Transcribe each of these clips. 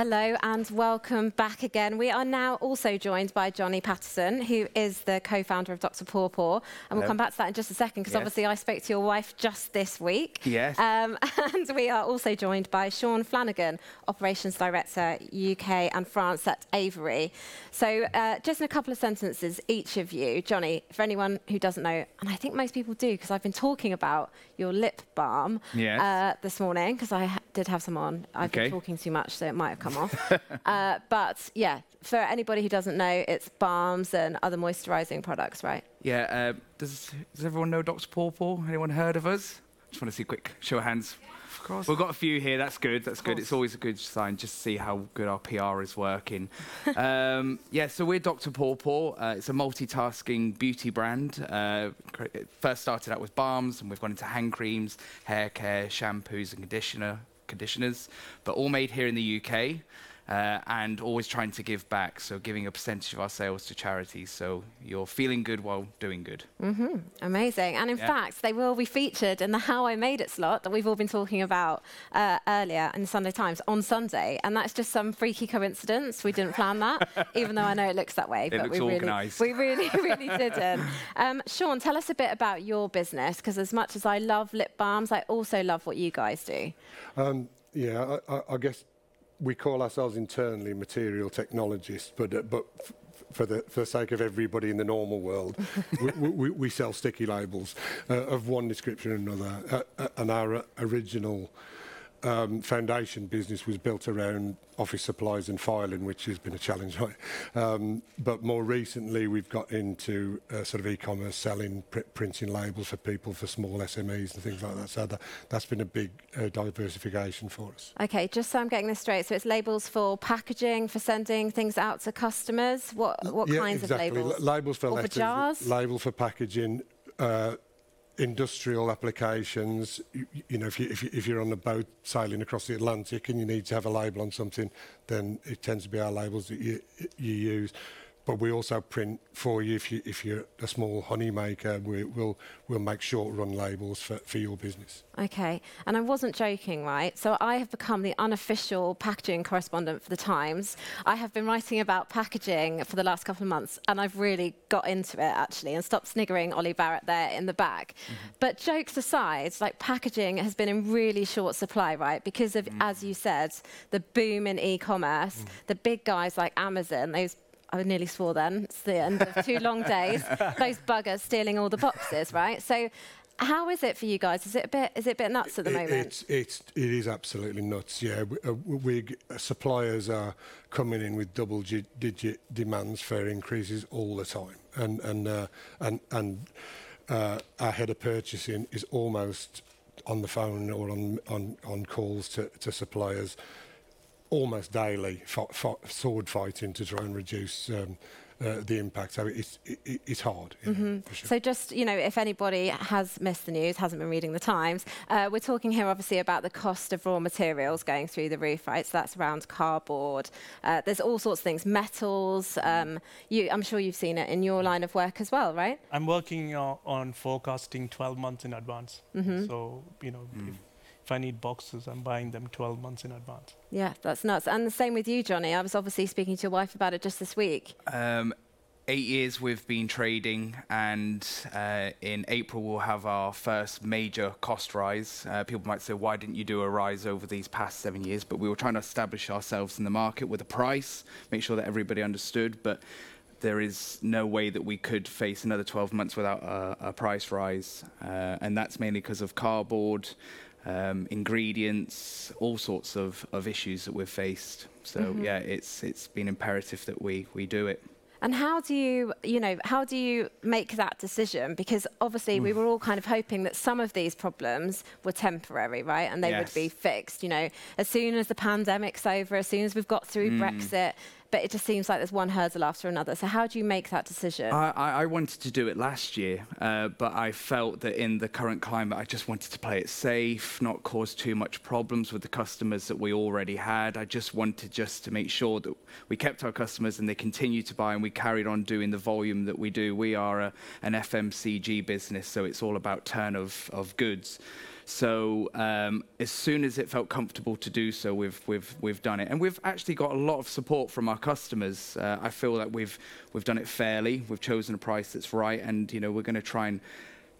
Hello and welcome back again. We are now also joined by Johnny Paterson, who is the co-founder of Dr. Pawpaw. And Hello. we'll come back to that in just a second, because Yes. obviously I spoke to your wife just this week. Yes. Um, and we are also joined by Sean Flanagan, Operations Director, UK and France at Avery. So uh, just in a couple of sentences, each of you, Johnny, for anyone who doesn't know, and I think most people do, because I've been talking about your lip balm Yes. uh, this morning, because I ha- did have some on. I've Okay. been talking too much, so it might have come off. uh, but yeah, for anybody who doesn't know, it's balms and other moisturising products, right? Yeah, uh, does, does everyone know Dr. Pawpaw? Anyone heard of us? Just want to see a quick show of hands. Of course. We've got a few here. That's good. That's good. It's always a good sign just to see how good our PR is working. um, yeah, so we're Dr. Pawpaw. Uh, it's a multitasking beauty brand. Uh, cr- it first started out with balms, and we've gone into hand creams, hair care, shampoos, and conditioner conditioners, but all made here in the UK. Uh, and always trying to give back, so giving a percentage of our sales to charities. So you're feeling good while doing good. Amazing. And in Yeah. fact, they will be featured in the How I Made It slot that we've all been talking about uh, earlier in the Sunday Times on Sunday. And that's just some freaky coincidence. We didn't plan that, even though I know it looks that way. It but looks we really, organised. we really, really didn't. Um, Sean, tell us a bit about your business, because as much as I love lip balms, I also love what you guys do. Um, yeah, I, I, I guess we call ourselves internally material technologists, but uh, but for the for the sake of everybody in the normal world, we, we, we sell sticky labels uh, of one description or another. Uh, uh, and our uh, original um, foundation business was built around office supplies and filing, which has been a challenge. Right? Um, but more recently, we've got into uh, sort of e-commerce selling, pr- printing labels for people for small SMEs and things like that. So that, that's been a big uh, diversification for us. Okay, just so I'm getting this straight, so it's labels for packaging, for sending things out to customers. What what yeah, kinds exactly. of labels? L- labels for Or for jars? label for packaging. Uh, industrial applications you, know if, you, if, you, if you're on a boat sailing across the Atlantic and you need to have a label on something then it tends to be our labels that you use but we also print for you if you if you're a small honey maker we, we'll we'll make short run labels for, for your business Okay, and I wasn't joking, right? So I have become the unofficial packaging correspondent for the Times. I have been writing about packaging for the last couple of months, and I've really got into it actually, and stopped sniggering Ollie Barrett there in the back. Mm-hmm. But jokes aside, like packaging has been in really short supply, right? Because of, mm. as you said, the boom in e-commerce, mm. the big guys like Amazon, those. I nearly swore then. It's the end of two long days. Those buggers stealing all the boxes, right? So, how is it for you guys? Is it a bit? Is it a bit nuts at the It- moment? It's, it's, it is absolutely nuts, yeah. We, uh, we, uh, suppliers are coming in with double gi- digit demands for increases all the time. And, and, uh, and, and uh, our head of purchasing is almost on the phone or on, on, on calls to, to suppliers almost daily, fi- fi- sword fighting to try and reduce um, uh, the impact. So it's, it, it's hard. yeah, for sure. So just, you know, if anybody has missed the news, hasn't been reading the Times, uh, we're talking here obviously about the cost of raw materials going through the roof, right? So that's around cardboard. Uh, there's all sorts of things, metals. Um, you, I'm sure you've seen it in your line of work as well, right? I'm working uh, on forecasting 12 months in advance. So, you know, if, if I need boxes, I'm buying them 12 months in advance. Yeah, that's nuts. And the same with you, Johnny. I was obviously speaking to your wife about it just this week. Um, eight years we've been trading, and uh, in April we'll have our first major cost rise. Uh, people might say, why didn't you do a rise over these past seven years? But we were trying to establish ourselves in the market with a price, make sure that everybody understood. But there is no way that we could face another 12 months without a, a price rise, uh, and that's mainly because of cardboard. Um, ingredients, all sorts of, of issues that we've faced. So mm-hmm. yeah, it's it's been imperative that we we do it. And how do you, you know, how do you make that decision? Because obviously we mm. were all kind of hoping that some of these problems were temporary, right? And they would be fixed, you know, as soon as the pandemic's over, as soon as we've got through mm. Brexit. But it just seems like there's one hurdle after another. So how do you make that decision? I, I I wanted to do it last year, uh, but I felt that in the current climate, I just wanted to play it safe, not cause too much problems with the customers that we already had. I just wanted just to make sure that we kept our customers and they continued to buy, and we carried on doing the volume that we do. We are a, an FMCG business, so it's all about turn of, of goods. So um, as soon as it felt comfortable to do so, we've, we've, we've done it. And we've actually got a lot of support from our customers. Uh, I feel that we've, we've done it fairly. We've chosen a price that's right. And, you know, we're going to try and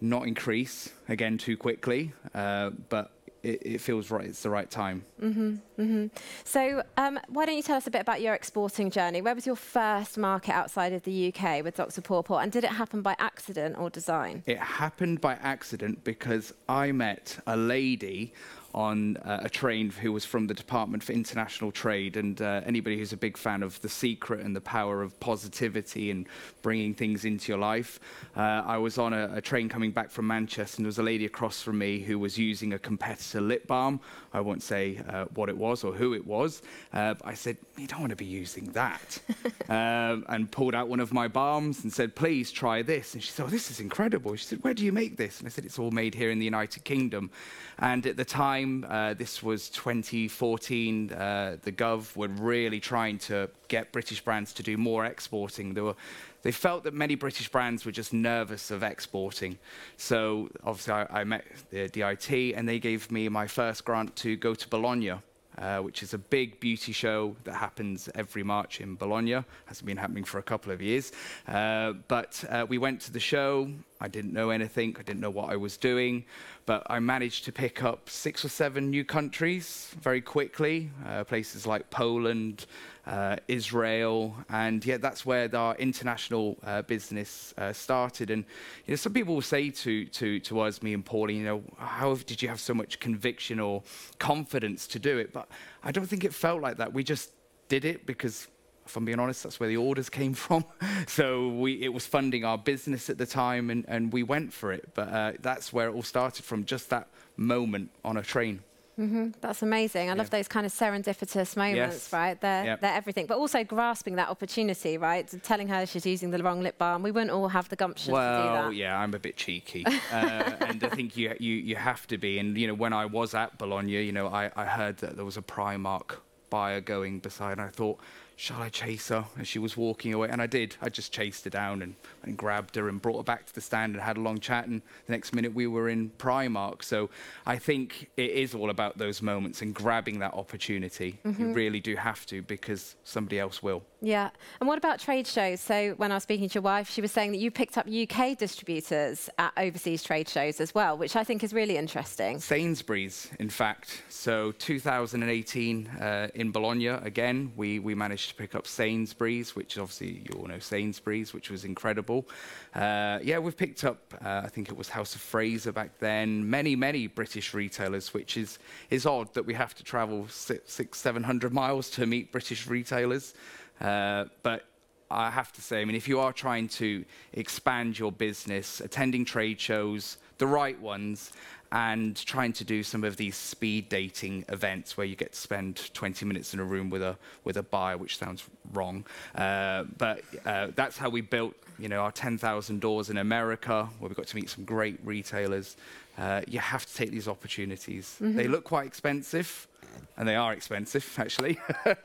not increase again too quickly. Uh, but it, it, feels right. It's the right time. Mm-hmm, mm-hmm. So, um, why don't you tell us a bit about your exporting journey? Where was your first market outside of the UK with Dr. Pawpaw, and did it happen by accident or design? It happened by accident because I met a lady on uh, a train who was from the Department for International Trade. And uh, anybody who's a big fan of The Secret and the power of positivity and bringing things into your life, uh, I was on a, a, train coming back from Manchester, and there was a lady across from me who was using a competitor lip balm. I won't say uh, what it was or who it was. Uh, I said, You don't want to be using that. um, and pulled out one of my balms and said, Please try this. And she said, Oh, this is incredible. She said, Where do you make this? And I said, It's all made here in the United Kingdom. And at the time, uh, this was 2014, uh, the Gov were really trying to get British brands to do more exporting. They, were, they felt that many British brands were just nervous of exporting. So obviously, I, I met the DIT, and they gave me my first grant to go to Bologna. Uh, which is a big beauty show that happens every March in Bologna. Hasn't been happening for a couple of years. Uh, but uh, we went to the show. I didn't know anything. I didn't know what I was doing. But I managed to pick up six or seven new countries very quickly, uh, places like Poland, uh, Israel, and yeah, that's where our international uh, business uh, started. And you know, some people will say to to to us, me and Pauline, you know, how did you have so much conviction or confidence to do it? But I don't think it felt like that. We just did it because if I'm being honest, that's where the orders came from. so we, it was funding our business at the time, and, and we went for it. But uh, that's where it all started from, just that moment on a train. Mm-hmm. That's amazing. I yeah. love those kind of serendipitous moments, yes. right? They're, yep. they're everything. But also grasping that opportunity, right? Telling her she's using the wrong lip balm. We wouldn't all have the gumption well, to do that. Well, yeah, I'm a bit cheeky. uh, and I think you, you, you have to be. And, you know, when I was at Bologna, you know, I, I heard that there was a Primark buyer going beside, and I thought, shall I chase her? as she was walking away. And I did. I just chased her down and, and grabbed her and brought her back to the stand and had a long chat. And the next minute we were in Primark. So I think it is all about those moments and grabbing that opportunity. Mm-hmm. You really do have to because somebody else will. Yeah. And what about trade shows? So when I was speaking to your wife, she was saying that you picked up UK distributors at overseas trade shows as well, which I think is really interesting. Sainsbury's, in fact. So 2018 uh, in Bologna, again, we, we managed to pick up Sainsbury's, which obviously you all know Sainsbury's, which was incredible. Uh, yeah, we've picked up, uh, I think it was House of Fraser back then, many, many British retailers, which is, is odd that we have to travel six, six 700 miles to meet British retailers. Uh, but I have to say, I mean, if you are trying to expand your business, attending trade shows, the right ones, and trying to do some of these speed dating events where you get to spend 20 minutes in a room with a with a buyer, which sounds wrong, uh, but uh, that's how we built, you know, our 10,000 doors in America, where we got to meet some great retailers. Uh, you have to take these opportunities. Mm-hmm. They look quite expensive, and they are expensive actually,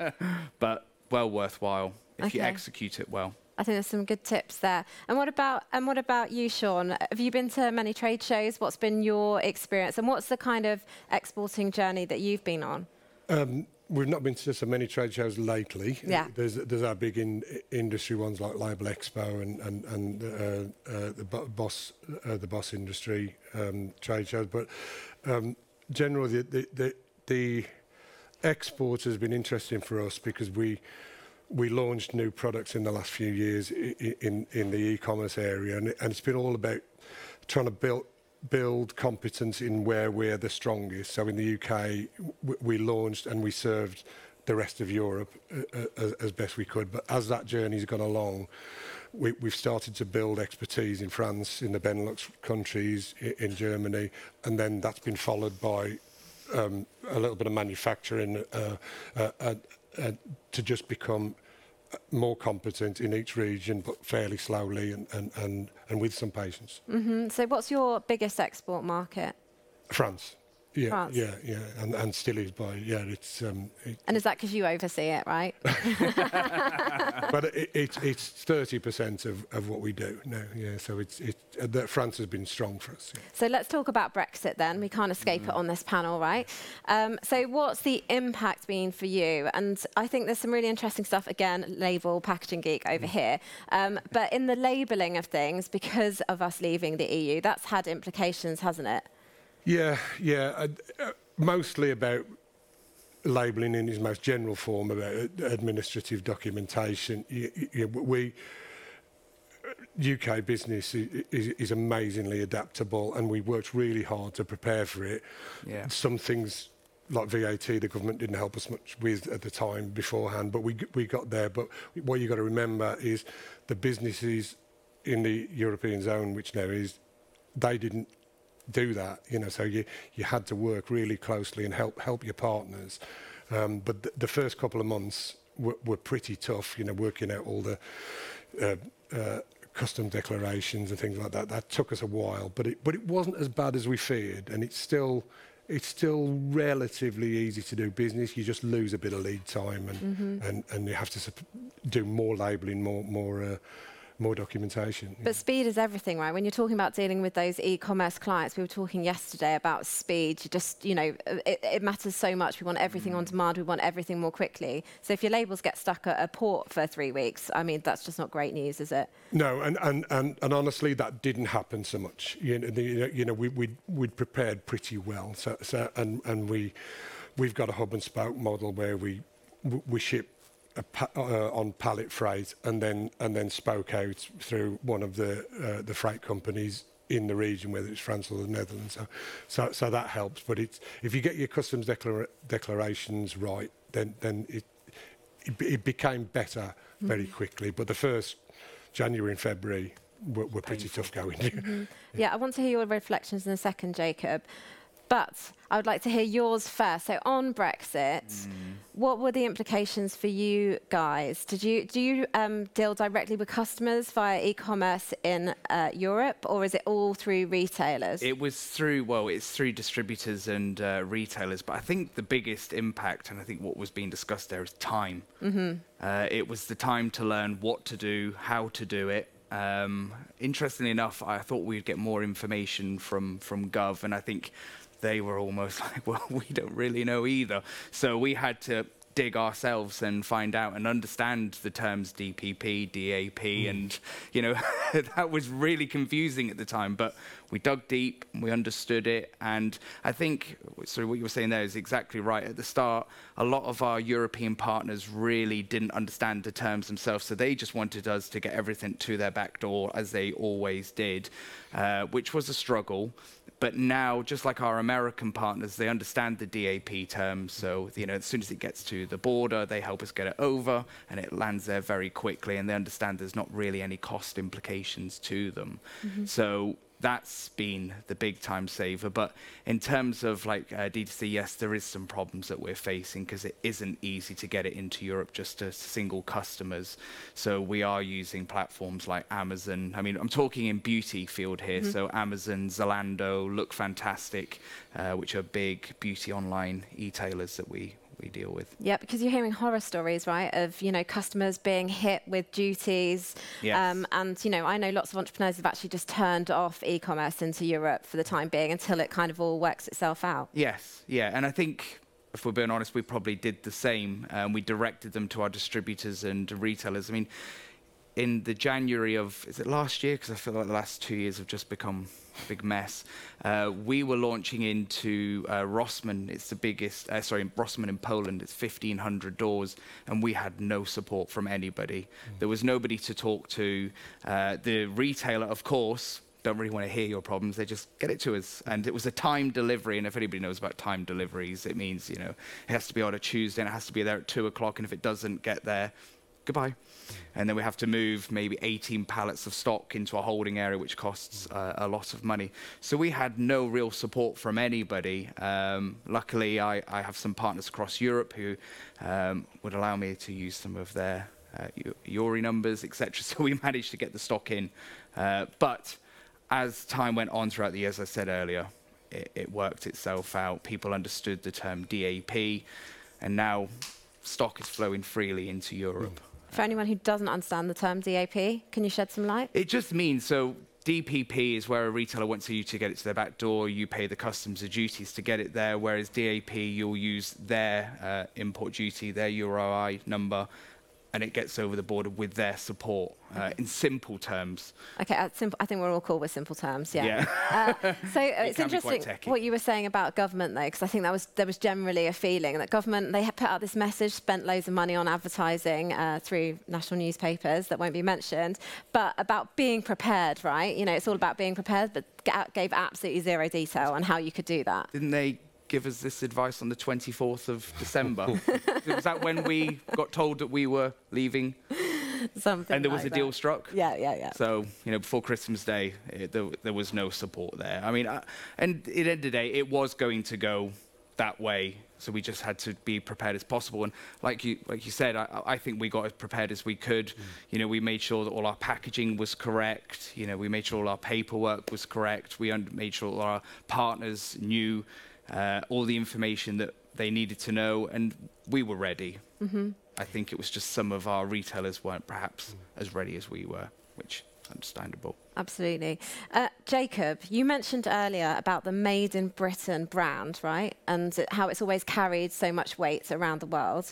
but well worthwhile if okay. you execute it well. I think there's some good tips there. And what about and what about you, Sean? Have you been to many trade shows? What's been your experience, and what's the kind of exporting journey that you've been on? Um, we've not been to so many trade shows lately. Yeah. There's there's our big in, industry ones like Labelexpo and and and uh, uh, the Boss uh, the Boss industry um, trade shows, but um, generally the, the the the export has been interesting for us because we launched new products in the last few years in the e-commerce area, and, it's been all about trying to build competence in where we're the strongest. So in the UK, we launched and we served the rest of Europe uh, uh, as best we could. But as that journey's gone along, we've started to build expertise in France, in the Benelux countries, in Germany, and then that's been followed by um, a little bit of manufacturing uh, uh, uh, to just become more competent in each region, but fairly slowly and, and, and, and with some patience. Mm-hmm. So, what's your biggest export market? France. Yeah, France. yeah, yeah, and, and still is by yeah. It's um, it, And is that because you oversee it, right? but it, it, it's thirty percent of, of what we do now. Yeah, so it's it uh, that France has been strong for us. Yeah. So let's talk about Brexit then. We can't escape it on this panel, right? Um, so what's the impact been for you? And I think there's some really interesting stuff. Again, label packaging geek over here. Um, but in the labelling of things, because of us leaving the EU, that's had implications, hasn't it? Yeah, yeah. Uh, uh, mostly about labelling in its most general form, about uh, administrative documentation. We UK business is, is, is amazingly adaptable, and we worked really hard to prepare for it. Yeah. Some things like VAT, the government didn't help us much with at the time beforehand, but we we got there. But what you got to remember is the businesses in the European zone, which now is, they didn't do that. You know, so you you had to work really closely and help help your partners. Um, but the, the first couple of months were, were pretty tough. You know, working out all the uh, uh, custom declarations and things like that. That took us a while, but it but it wasn't as bad as we feared, and it's still. It's still relatively easy to do business. You just lose a bit of lead time, and and, and you have to sup- do more labelling, more more uh, more documentation. But speed is everything, right? When you're talking about dealing with those e-commerce clients, we were talking yesterday about speed. You just, you know, uh, it, it matters so much. We want everything on mm. demand. We want everything more quickly. So if your labels get stuck at a port for three weeks, I mean, that's just not great news, is it? No, and, and, and, and honestly, that didn't happen so much. You know, the, you know we, we'd, we'd prepared pretty well. So, so, and, and we, we've got a hub and spoke model where we, we ship pa- uh, on pallet freight and then, and then spoke out through one of the, uh, the freight companies in the region, whether it's France or the Netherlands. So, so, so that helps. But it's, if you get your customs declara- declarations right, then, then it, it, it became better very quickly. But the first January and February were, were pretty tough going. Yeah, I want to hear your reflections in a second, Jacob. But I would like to hear yours first. So on Brexit, what were the implications for you guys? Did you do you um, deal directly with customers via e-commerce in uh, Europe, or is it all through retailers? It was through, well, it's through distributors and uh, retailers, but I think the biggest impact, and I think what was being discussed there, is time. Uh, it was the time to learn what to do, how to do it. Um, interestingly enough, I thought we'd get more information from, from Gov, and I think they were almost like, well, we don't really know either. So we had to dig ourselves and find out and understand the terms DDP, DAP, and you know that was really confusing at the time. But we dug deep, we understood it, and I think so. What you were saying there is exactly right. At the start, a lot of our European partners really didn't understand the terms themselves, so they just wanted us to get everything to their back door as they always did, uh, which was a struggle. But now, just like our American partners, they understand the DAP terms. So, you know, as soon as it gets to the border, they help us get it over and it lands there very quickly. And they understand there's not really any cost implications to them. Mm-hmm. So, that's been the big time saver. But in terms of like uh, D2C, yes, there is some problems that we're facing because it isn't easy to get it into Europe just to single customers. So we are using platforms like Amazon. I mean, I'm talking in beauty field here. So Amazon, Zalando, Look Fantastic, uh, which are big beauty online e-tailers that we we deal with. Yeah, because you're hearing horror stories, right, of you know customers being hit with duties, Yes. um, and you know I know lots of entrepreneurs have actually just turned off e-commerce into Europe for the time being until it kind of all works itself out. Yes, yeah, and I think if we're being honest, we probably did the same. Um, we directed them to our distributors and retailers. I mean, in the January of is it last year? Because I feel like the last two years have just become a big mess. Uh, we were launching into uh, Rossmann. It's the biggest. Uh, sorry, Rossmann in Poland. It's 1,500 doors, and we had no support from anybody. There was nobody to talk to. Uh, the retailer, of course, don't really want to hear your problems. They just get it to us. And it was a time delivery. And if anybody knows about time deliveries, it means, you know, it has to be on a Tuesday and it has to be there at two o'clock. And if it doesn't get there, goodbye. And then we have to move maybe 18 pallets of stock into a holding area, which costs uh, a lot of money. So we had no real support from anybody. Um, luckily, I, I have some partners across Europe who um, would allow me to use some of their uh, EORI numbers, etc. So we managed to get the stock in. Uh, but as time went on throughout the years, as I said earlier, it, it worked itself out. People understood the term DAP, and now stock is flowing freely into Europe. For anyone who doesn't understand the term DAP, can you shed some light? It just means so DDP is where a retailer wants you to get it to their back door. You pay the customs or duties to get it there, whereas DAP, you'll use their uh, import duty, their EORI number, and it gets over the border with their support. Uh, in simple terms, Okay, uh, simple, I think we're all cool with simple terms. Yeah. Yeah. uh, so uh, it's can be quite interesting what you were saying about government, though, because I think that was there was generally a feeling that government they had put out this message, spent loads of money on advertising uh, through national newspapers that won't be mentioned, but about being prepared, right? You know, it's all about being prepared, but ga- gave absolutely zero detail on how you could do that. didn't they give us this advice on the 24th of December? was that when we got told that we were leaving Something. and there was like a deal that. struck? Yeah, yeah, yeah. So, you know, before Christmas Day, it, there, there was no support there. I mean, uh, and at the end of the day, it was going to go that way. So we just had to be prepared as possible. And like you, like you said, I, I think we got as prepared as we could. You know, we made sure that all our packaging was correct. You know, we made sure all our paperwork was correct. We made sure all our partners knew uh, all the information that they needed to know, and we were ready. Mm-hmm. I think it was just some of our retailers weren't perhaps as ready as we were, which is understandable. Absolutely. Uh, Jacob, you mentioned earlier about the Made in Britain brand, right? And how it's always carried so much weight around the world.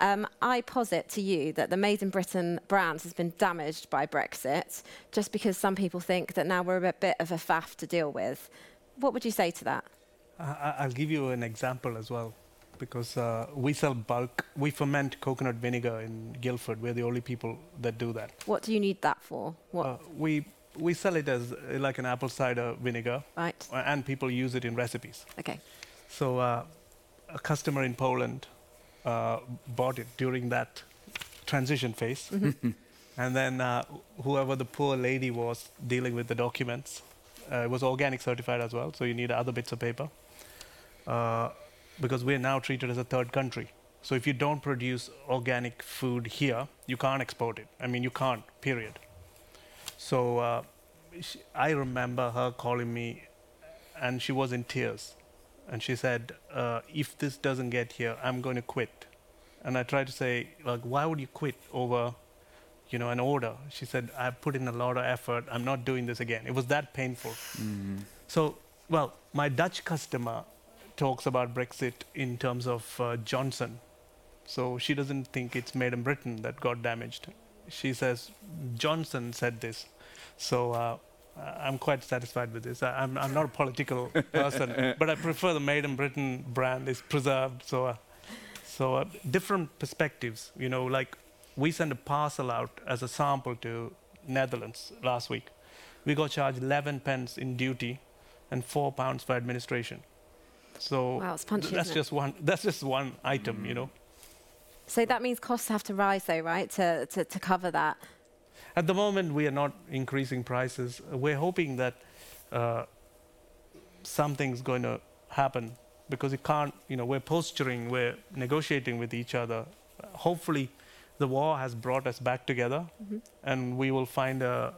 Um, I posit to you that the Made in Britain brand has been damaged by Brexit just because some people think that now we're a bit of a faff to deal with. What would you say to that? I- I'll give you an example as well, because uh, we sell bulk. We ferment coconut vinegar in Guildford. We're the only people that do that. What do you need that for? What, Uh, we we sell it as uh, like an apple cider vinegar, right? uh, and people use it in recipes. Okay. So uh, a customer in Poland uh, bought it during that transition phase, and then uh, whoever the poor lady was dealing with the documents, uh, it was organic certified as well. So you need other bits of paper, uh, because we're now treated as a third country. So if you don't produce organic food here, you can't export it. I mean, you can't. Period. So uh, sh I remember her calling me, and she was in tears and she said, uh, "If this doesn't get here, I'm going to quit." And I tried to say, like, why would you quit over, you know, an order? She said, "I put in a lot of effort. I'm not doing this again." It was that painful. So, well, my Dutch customer talks about Brexit in terms of uh, Johnson. So she doesn't think it's made in Britain that got damaged. She says Johnson said this. So uh, I'm quite satisfied with this. I, I'm, I'm not a political person, but I prefer the Made in Britain brand is preserved. So, uh, so uh, different perspectives. You know, like we sent a parcel out as a sample to Netherlands last week. We got charged 11 pence in duty and four pounds for administration. So Wow, it's punchy, th- that's just one. That's just one item. You know. So that means costs have to rise, though, right, to, to, to cover that. At the moment, we are not increasing prices. We're hoping that uh, something's going to happen because it can't, you know, we're posturing, we're negotiating with each other. Hopefully, the war has brought us back together and we will find a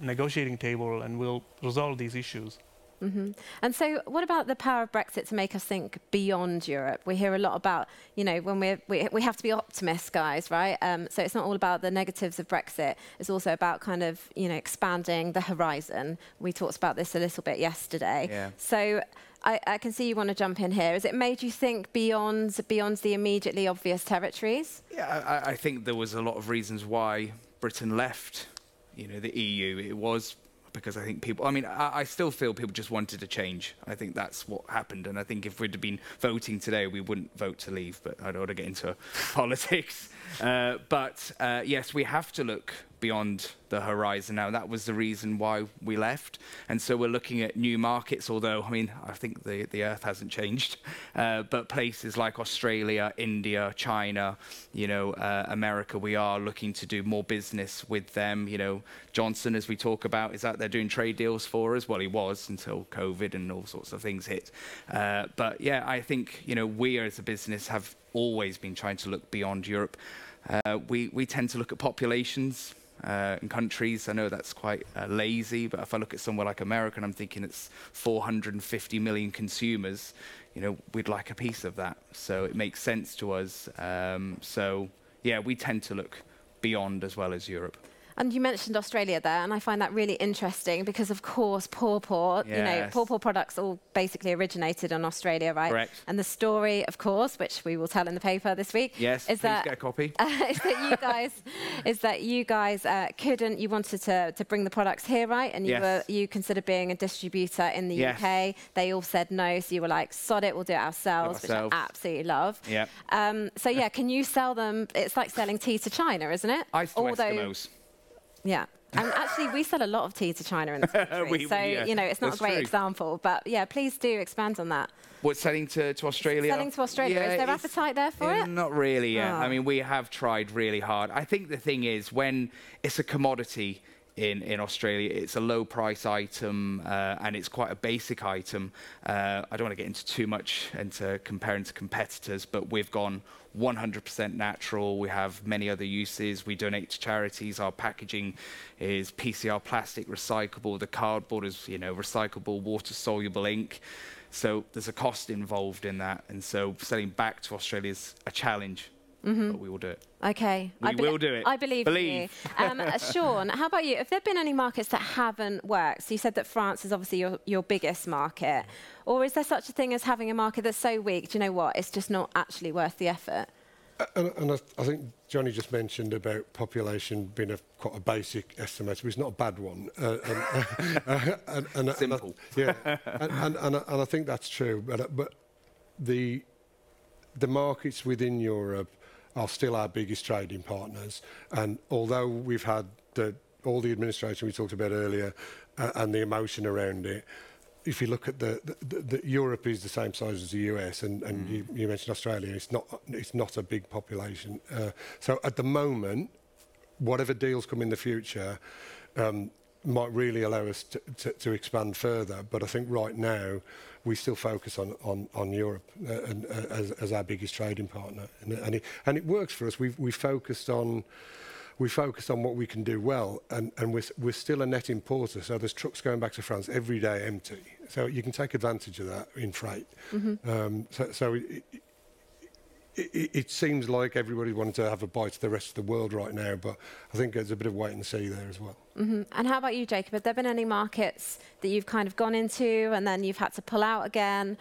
negotiating table and we'll resolve these issues. Hmm And so, what about the power of Brexit to make us think beyond Europe? We hear a lot about, you know, when we're, we we have to be optimists, guys, right? Um, so it's not all about the negatives of Brexit. It's also about kind of, you know, expanding the horizon. We talked about this a little bit yesterday. Yeah. So. I, I can see you want to jump in here. Has it made you think beyond beyond the immediately obvious territories? Yeah, I, I think there was a lot of reasons why Britain left, you know, the EU. It was because I think people. I mean, I, I still feel people just wanted to change. I think that's what happened, and I think if we'd have been voting today, we wouldn't vote to leave. But I don't want to get into politics. Uh, but uh, yes, we have to look beyond the horizon now. That was the reason why we left, and so we're looking at new markets. Although I mean, I think the the Earth hasn't changed, uh, but places like Australia, India, China, you know, uh, America, we are looking to do more business with them. You know, Johnson, as we talk about, is out there doing trade deals for us. Well, he was until COVID and all sorts of things hit. Uh, but yeah, I think you know we as a business have always been trying to look beyond Europe. Uh, we we tend to look at populations. Uh, and countries. I know that's quite uh, lazy, but if I look at somewhere like America and I'm thinking it's 450 million consumers, you know, we'd like a piece of that. So it makes sense to us. Um, so yeah, we tend to look beyond as well as Europe. And you mentioned Australia there, and I find that really interesting because, of course, Paw Paw, you know, Yes. Paw Paw products all basically originated in Australia, right? Correct. And the story, of course, which we will tell in the paper this week, Yes, is that get a copy. is that you guys is that you guys uh, couldn't you wanted to, to bring the products here right and you Yes. were you considered being a distributor in the Yes. UK they all said no so you were like sod it we'll do it ourselves, ourselves. which I absolutely love Yeah. um, so yeah can you sell them it's like selling tea to China isn't it Ice to Eskimos. Yeah and actually we sell a lot of tea to China in this country We- so yeah, you know it's not a great true. example but yeah please do expand on that What, selling to, to Australia? selling to Australia is there appetite there for Yeah, it Not really yet. Oh. I mean, we have tried really hard. I think the thing is, when it's a commodity in, in Australia, it's a low price item uh, and it's quite a basic item. Uh, I don't want to get into too much into comparing to competitors, but we've gone 100% natural. We have many other uses. We donate to charities. Our packaging is PCR plastic recyclable. The cardboard is, you know, recyclable, water soluble ink. So there's a cost involved in that, and so selling back to Australia is a challenge, but we will do it. Okay. We I belie- will do it. I believe, Believe. you. Um, uh, Sean, how about you? Have there been any markets that haven't worked? So you said that France is obviously your, your biggest market. Or is there such a thing as having a market that's so weak, do you know what, it's just not actually worth the effort? And, and I, I think Johnny just mentioned about population being a quite a basic estimate, but it's not a bad one. Uh, and, uh, and, and, and Simple. I, yeah, and, and, and, I- and I think that's true. But, uh, but the the markets within Europe are still our biggest trading partners. And although we've had the, all the administration we talked about earlier uh, and the emotion around it, if you look at the, the, the, the Europe is the same size as the US, and, and you, you mentioned Australia. It's not it's not a big population. Uh, so at the moment, whatever deals come in the future um, might really allow us to, to, to expand further. But I think right now we still focus on on, on Europe uh, and, uh, as, as our biggest trading partner, and, and it and it works for us. We've we focused on. We focused on what we can do well, and, and we're, we're still a net importer, so there's trucks going back to France every day empty. So you can take advantage of that in freight. Um, so so it, it, it, it seems like everybody wanted to have a bite of the rest of the world right now, but I think there's a bit of wait and see there as well. hmm And how about you, Jacob? Have there been any markets that you've kind of gone into and then you've had to pull out again?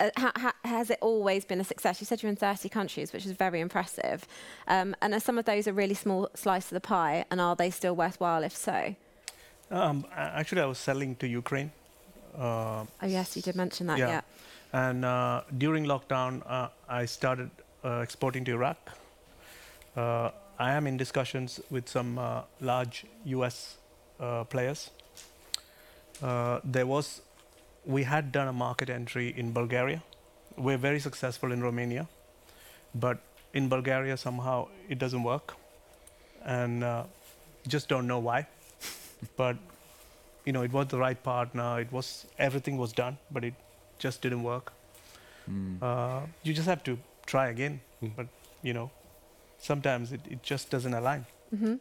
Uh, ha- ha- has it always been a success? You said you're in 30 countries, which is very impressive. Um, and are some of those a really small slice of the pie? And are they still worthwhile if so? Um, actually, I was selling to Ukraine. Uh, Oh, yes, you did mention that, Yeah. yeah. And uh, during lockdown, uh, I started exporting to Iraq. Uh, I am in discussions with some uh, large US uh, players. Uh, there was, we had done a market entry in Bulgaria. We're very successful in Romania, but in Bulgaria somehow it doesn't work, and uh, just don't know why. but you know, it was the right partner. It was everything was done, but it just didn't work. Uh, you just have to try again. Mm. But you know, sometimes it, it just doesn't align. hmm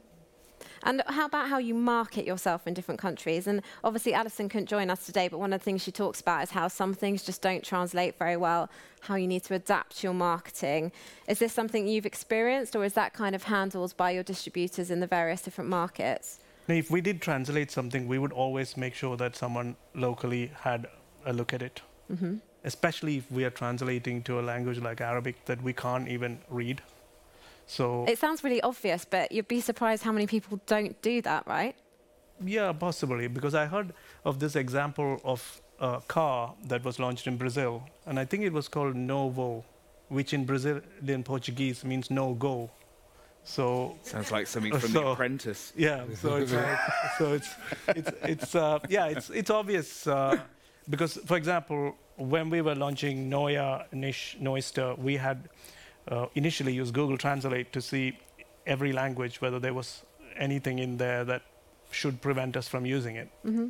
And how about how you market yourself in different countries? And obviously, Alison couldn't join us today, but one of the things she talks about is how some things just don't translate very well, how you need to adapt your marketing. Is this something you've experienced, or is that kind of handled by your distributors in the various different markets? Now, if we did translate something, we would always make sure that someone locally had a look at it. hmm Especially if we are translating to a language like Arabic that we can't even read. So It sounds really obvious, but you'd be surprised how many people don't do that, right? Yeah, possibly, because I heard of this example of a car that was launched in Brazil, and I think it was called Novo, which in Brazilian Portuguese means no go. So Sounds like something from The Apprentice. yeah, so it's like, so it's it's it's uh, yeah, it's it's obvious uh, because, for example, when we were launching Noia Niche Noister, we had uh, initially used Google Translate to see every language whether there was anything in there that should prevent us from using it. hmm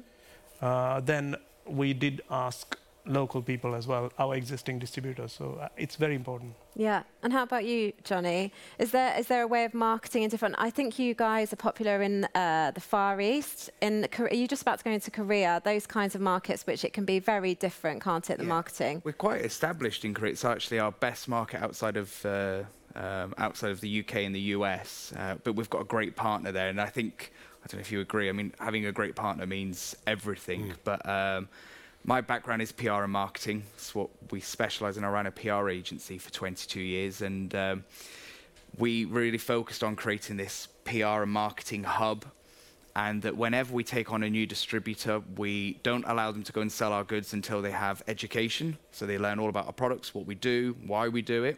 Uh, then we did ask local people as well, our existing distributors. So uh, it's very important. Yeah. And how about you, Johnny? Is there is there a way of marketing in different? I think you guys are popular in uh, the Far East. In Korea, are you just about to go into Korea? Those kinds of markets, which it can be very different, can't it? The Yeah. marketing. We're quite established in Korea. It's actually our best market outside of uh, um, outside of the UK and the US. Uh, but we've got a great partner there, and I think I don't know if you agree. I mean, having a great partner means everything. But um, my background is PR and marketing. It's what we specialise in. I ran a PR agency for 22 years, and um, we really focused on creating this PR and marketing hub and that whenever we take on a new distributor, we don't allow them to go and sell our goods until they have education. So they learn all about our products, what we do, why we do it.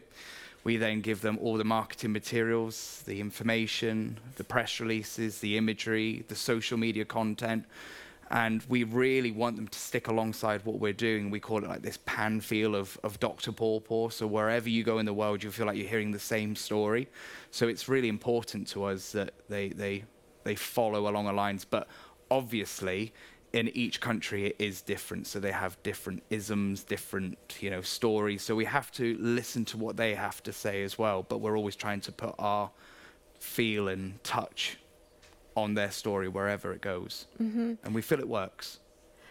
We then give them all the marketing materials, the information, the press releases, the imagery, the social media content. And we really want them to stick alongside what we're doing. We call it like this pan feel of, of Dr. Pawpaw. So wherever you go in the world, you feel like you're hearing the same story. So it's really important to us that they, they they follow along the lines. But obviously, in each country, it is different. So they have different isms, different you know stories. So we have to listen to what they have to say as well. But we're always trying to put our feel and touch on their story wherever it goes, mm-hmm. and we feel it works.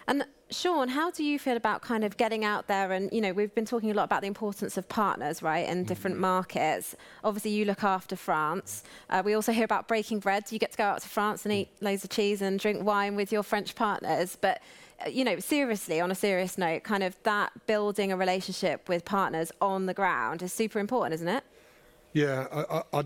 And Sean, how do you feel about kind of getting out there? And you know, we've been talking a lot about the importance of partners, right, in different markets. Obviously, you look after France. Uh, we also hear about breaking bread. You get to go out to France and eat loads of cheese and drink wine with your French partners. But uh, you know, seriously, on a serious note, kind of that building a relationship with partners on the ground is super important, isn't it? Yeah, I, I,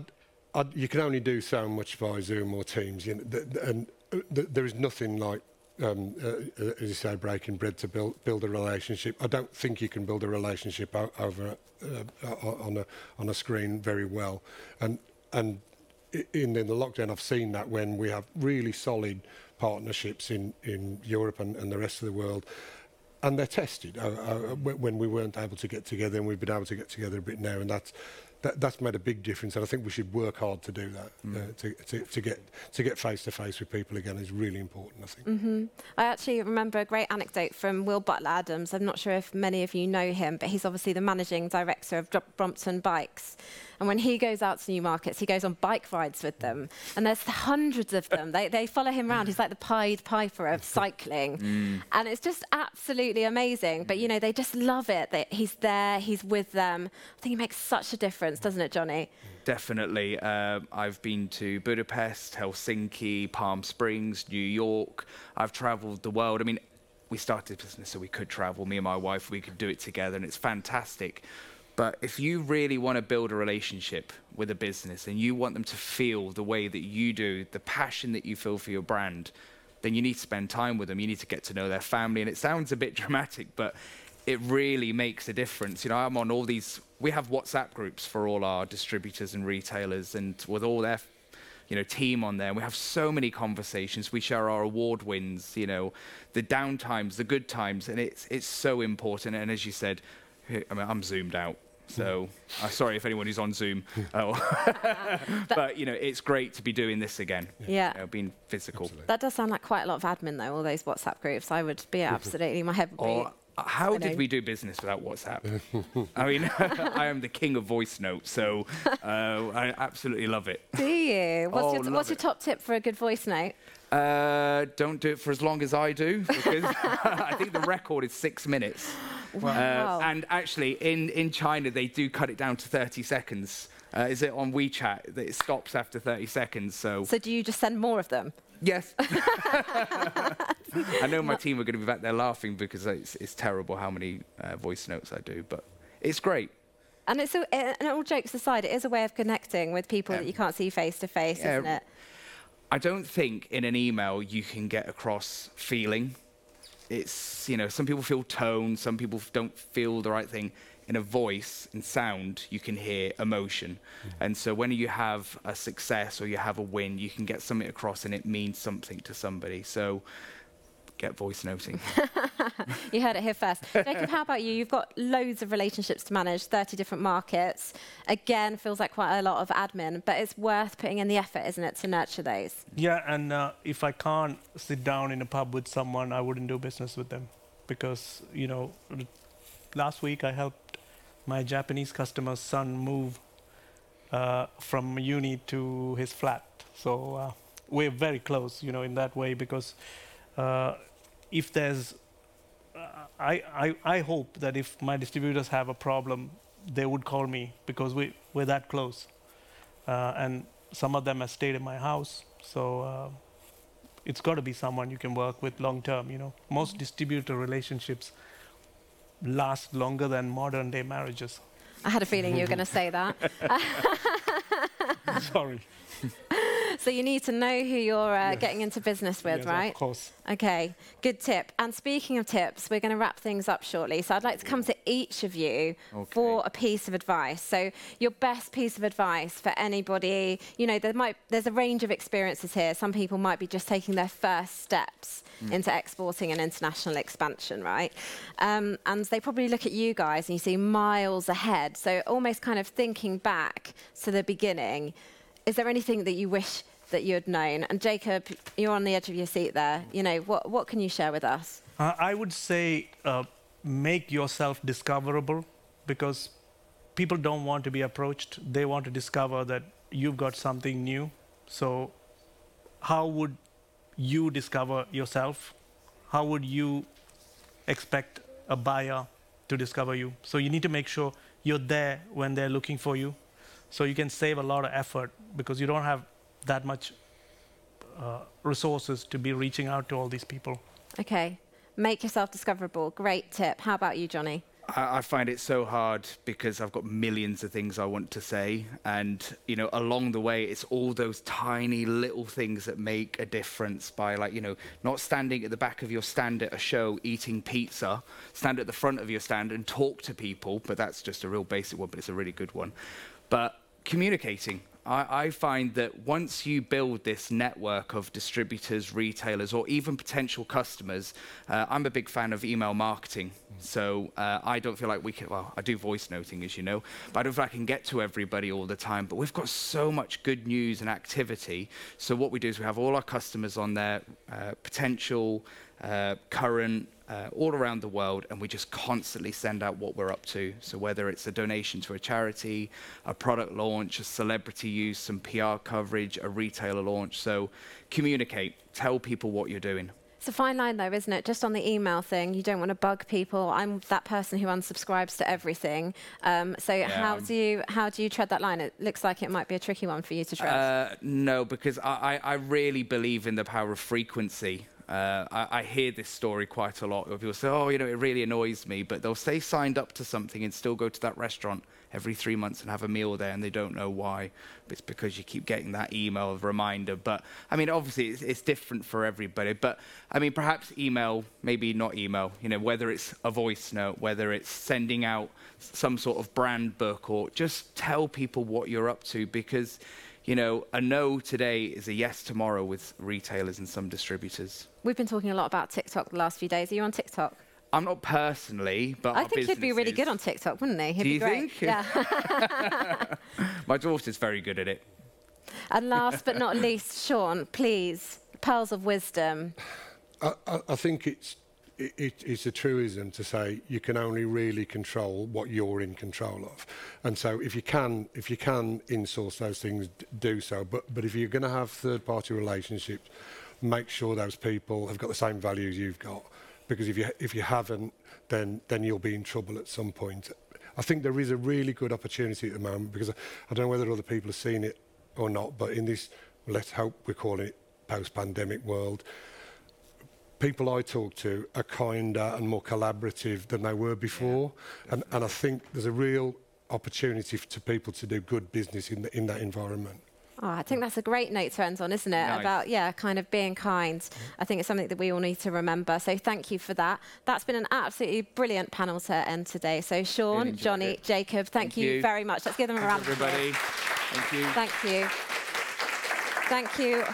I'd, you can only do so much via Zoom or Teams, you know, th- th- and uh, th- there is nothing like, um, uh, uh, as you say, breaking bread to build build a relationship. I don't think you can build a relationship o- over uh, on a on a screen very well, and and in, in the lockdown, I've seen that when we have really solid partnerships in in Europe and, and the rest of the world. And they're tested uh, uh, when we weren't able to get together, and we've been able to get together a bit now, and that's that, that's made a big difference, and I think we should work hard to do that. Uh, to, to, to get to get face to face with people again is really important. I think. I actually remember a great anecdote from Will Butler Adams. I'm not sure if many of you know him, but he's obviously the managing director of Brompton Bikes. And when he goes out to new markets, he goes on bike rides with them. And there's hundreds of them. They, they follow him around. He's like the Pied Piper of cycling. And it's just absolutely amazing. But, you know, they just love it that he's there, he's with them. I think it makes such a difference, doesn't it, Johnny? Definitely. Uh, I've been to Budapest, Helsinki, Palm Springs, New York. I've traveled the world. I mean, we started business so we could travel. Me and my wife, we could do it together, and it's fantastic. But if you really want to build a relationship with a business and you want them to feel the way that you do, the passion that you feel for your brand, then you need to spend time with them. You need to get to know their family. And it sounds a bit dramatic, but it really makes a difference. You know, I'm on all these, we have WhatsApp groups for all our distributors and retailers and with all their you know, team on there. We have so many conversations. We share our award wins, you know, the downtimes, the good times, and it's it's so important. And as you said, I mean, I'm zoomed out. So, I'm sorry if anyone who's on Zoom. Oh. but, you know, it's great to be doing this again. Yeah. You know, being physical. Absolutely. That does sound like quite a lot of admin, though, all those WhatsApp groups. I would be absolutely, my head would be. Or uh, how I did know. we do business without WhatsApp? I mean, I am the king of voice notes, so uh, I absolutely love it. Do you? What's, Oh, your, love what's your top tip for a good voice note? Uh, don't do it for as long as I do, because I think the record is six minutes. Wow. Uh, and actually, in, in China, they do cut it down to 30 seconds. Uh, is it on WeChat that it stops after 30 seconds? So, So do you just send more of them? yes. I know my team are going to be back there laughing because it's, it's terrible how many uh, voice notes I do, but it's great. And it's a, and all jokes aside, it is a way of connecting with people Yeah. that you can't see face to face, Yeah. isn't it? I don't think in an email you can get across feeling. It's, you know, some people feel tone, some people don't feel the right thing. In a voice, in sound, you can hear emotion. Hmm. And so when you have a success or you have a win, you can get something across and it means something to somebody. So get voice noting. You heard it here first. Jacob, how about you? You've got loads of relationships to manage, 30 different markets. Again, feels like quite a lot of admin, but it's worth putting in the effort, isn't it, to nurture those? Yeah, and uh, if I can't sit down in a pub with someone, I wouldn't do business with them. because you know last week I helped my Japanese customer's son move uh, from uni to his flat. So uh, we're very close, you know, in that way because uh, if there's uh, I, I, I hope that if my distributors have a problem, they would call me because we, we're that close. Uh, and some of them have stayed in my house. So uh, it's got to be someone you can work with long term. You know, most distributor relationships last longer than modern day marriages. I had a feeling you were going to say that. Sorry. So you need to know who you're uh, Yes. getting into business with, Yes, right? Of course. Okay, good tip. And speaking of tips, we're going to wrap things up shortly. So I'd like to come to each of you for a piece of advice. So your best piece of advice for anybody, you know, there might there's a range of experiences here. Some people might be just taking their first steps into exporting and international expansion, right? Um, and they probably look at you guys and you see miles ahead. So almost kind of thinking back to the beginning, is there anything that you wish that you had known? And Jacob, you're on the edge of your seat there. You know, what, what can you share with us? Uh, I would say uh, make yourself discoverable because people don't want to be approached. They want to discover that you've got something new. So, how would you discover yourself? How would you expect a buyer to discover you? So, you need to make sure you're there when they're looking for you. So, you can save a lot of effort because you don't have that much uh, resources to be reaching out to all these people. Okay, make yourself discoverable. Great tip. How about you, Johnny? I, I find it so hard because I've got millions of things I want to say, and you know, along the way, it's all those tiny little things that make a difference. By like, you know, not standing at the back of your stand at a show eating pizza, stand at the front of your stand and talk to people. But that's just a real basic one, but it's a really good one. But communicating. I, I find that once you build this network of distributors, retailers, or even potential customers, uh, I'm a big fan of email marketing. So uh, I don't feel like we can, well, I do voice noting, as you know, but I don't feel I can get to everybody all the time. But we've got so much good news and activity. So what we do is we have all our customers on there, uh, potential, uh, current, uh, all around the world, and we just constantly send out what we're up to. So whether it's a donation to a charity, a product launch, a celebrity use, some PR coverage, a retailer launch. So communicate, tell people what you're doing. It's a fine line, though, isn't it? Just on the email thing, you don't want to bug people. I'm that person who unsubscribes to everything. Um, so how um, do you how do you tread that line? It looks like it might be a tricky one for you to tread. Uh, no, because I, I, I really believe in the power of frequency. Uh, I, I hear this story quite a lot people say, oh, you know, it really annoys me, but they'll stay signed up to something and still go to that restaurant every three months and have a meal there and they don't know why. It's because you keep getting that email of reminder. But I mean, obviously, it's, it's different for everybody. But I mean, perhaps email, maybe not email, you know, whether it's a voice note, whether it's sending out some sort of brand book or just tell people what you're up to because you know, a no today is a yes tomorrow with retailers and some distributors. We've been talking a lot about TikTok the last few days. Are you on TikTok? I'm not personally, but I our think he'd be really good on TikTok, wouldn't he? He'd Do be you great. think? Yeah. My daughter's very good at it. and last but not least, Sean, please, pearls of wisdom. I, I, I think it's it, it, it's a truism to say you can only really control what you're in control of, and so if you can if you can insource those things, do so. But but if you're going to have third-party relationships, make sure those people have got the same values you've got, because if you if you haven't, then then you'll be in trouble at some point. I think there is a really good opportunity at the moment because I, I don't know whether other people have seen it or not, but in this, let's hope we're calling it post-pandemic world, people I talk to are kinder and more collaborative than they were before. and, and I think there's a real opportunity f- to people to do good business in, the, in that environment. Oh, I think that's a great note to end on, isn't it? Nice. About, yeah, kind of being kind. I think it's something that we all need to remember. So thank you for that. That's been an absolutely brilliant panel to end today. So Sean, Johnny, it. Jacob, thank, Thank you, you. very much. Let's give them a round Thanks, of applause. everybody. Thank you. Thank you. Thank you.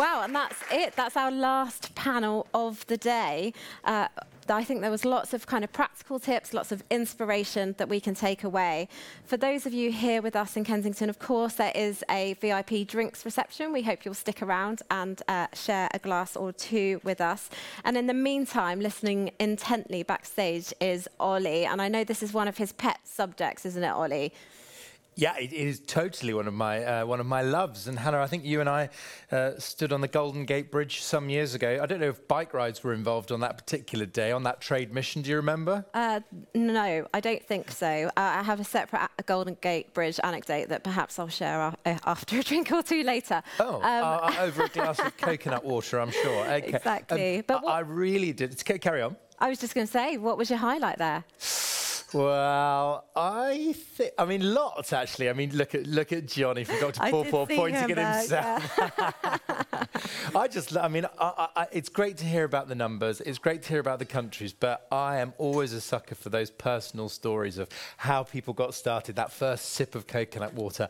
Wow, and that's it. That's our last panel of the day. Uh, I think there was lots of kind of practical tips, lots of inspiration that we can take away. For those of you here with us in Kensington, of course, there is a VIP drinks reception. We hope you'll stick around and uh, share a glass or two with us. And in the meantime, listening intently backstage is Ollie. And I know this is one of his pet subjects, isn't it, Ollie? Yeah, it is totally one of my uh, one of my loves. And Hannah, I think you and I uh, stood on the Golden Gate Bridge some years ago. I don't know if bike rides were involved on that particular day on that trade mission. Do you remember? Uh, no, I don't think so. Uh, I have a separate a Golden Gate Bridge anecdote that perhaps I'll share uh, after a drink or two later. Oh, um, uh, over a glass of coconut water, I'm sure. Okay. Exactly. Um, but I, I really did. Carry on. I was just going to say, what was your highlight there? Well, I think I mean lots actually. I mean, look at look at Johnny from. Pawpaw pointing at himself. Yeah. I just, I mean, I, I, it's great to hear about the numbers. It's great to hear about the countries, but I am always a sucker for those personal stories of how people got started. That first sip of coconut water,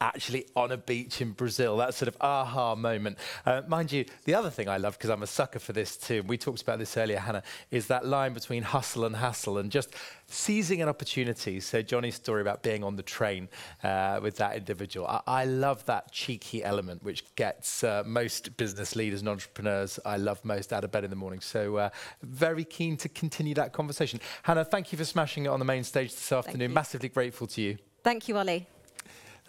actually on a beach in Brazil. That sort of aha moment. Uh, mind you, the other thing I love, because I'm a sucker for this too, we talked about this earlier, Hannah, is that line between hustle and hassle and just seizing an opportunity. So, Johnny's story about being on the train uh, with that individual. I, I, love that cheeky element, which gets uh, most business leaders and entrepreneurs I love most out of bed in the morning. So, uh, very keen to continue that conversation. Hannah, thank you for smashing it on the main stage this afternoon. Massively grateful to you. Thank you, Ollie.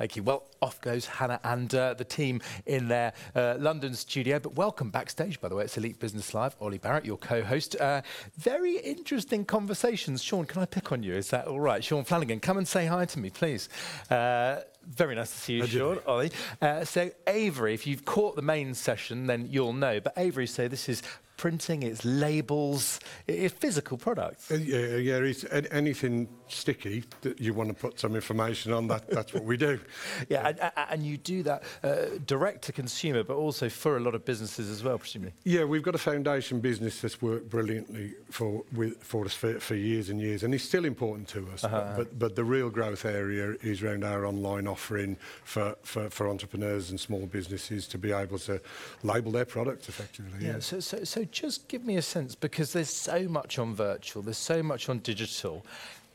Thank you. Well, off goes Hannah and uh, the team in their uh, London studio. But welcome backstage, by the way. It's Elite Business Live. Ollie Barrett, your co-host. Uh, very interesting conversations. Sean, can I pick on you? Is that all right? Sean Flanagan, come and say hi to me, please. Uh, very nice to see you, Sean, Ollie. Uh, so, Avery, if you've caught the main session, then you'll know. But Avery, so this is printing, it's labels, it's physical products. Uh, yeah, yeah, it's anything sticky that you want to put some information on, that, that's what we do. yeah, And, and, you do that uh, direct to consumer, but also for a lot of businesses as well, presumably. Yeah, we've got a foundation business that's worked brilliantly for, with, for us for, for years and years, and it's still important to us. Uh-huh. But, but, the real growth area is around our online offering for, for, for entrepreneurs and small businesses to be able to label their products effectively. Yeah, yeah. So, so, so just give me a sense because there's so much on virtual, there's so much on digital,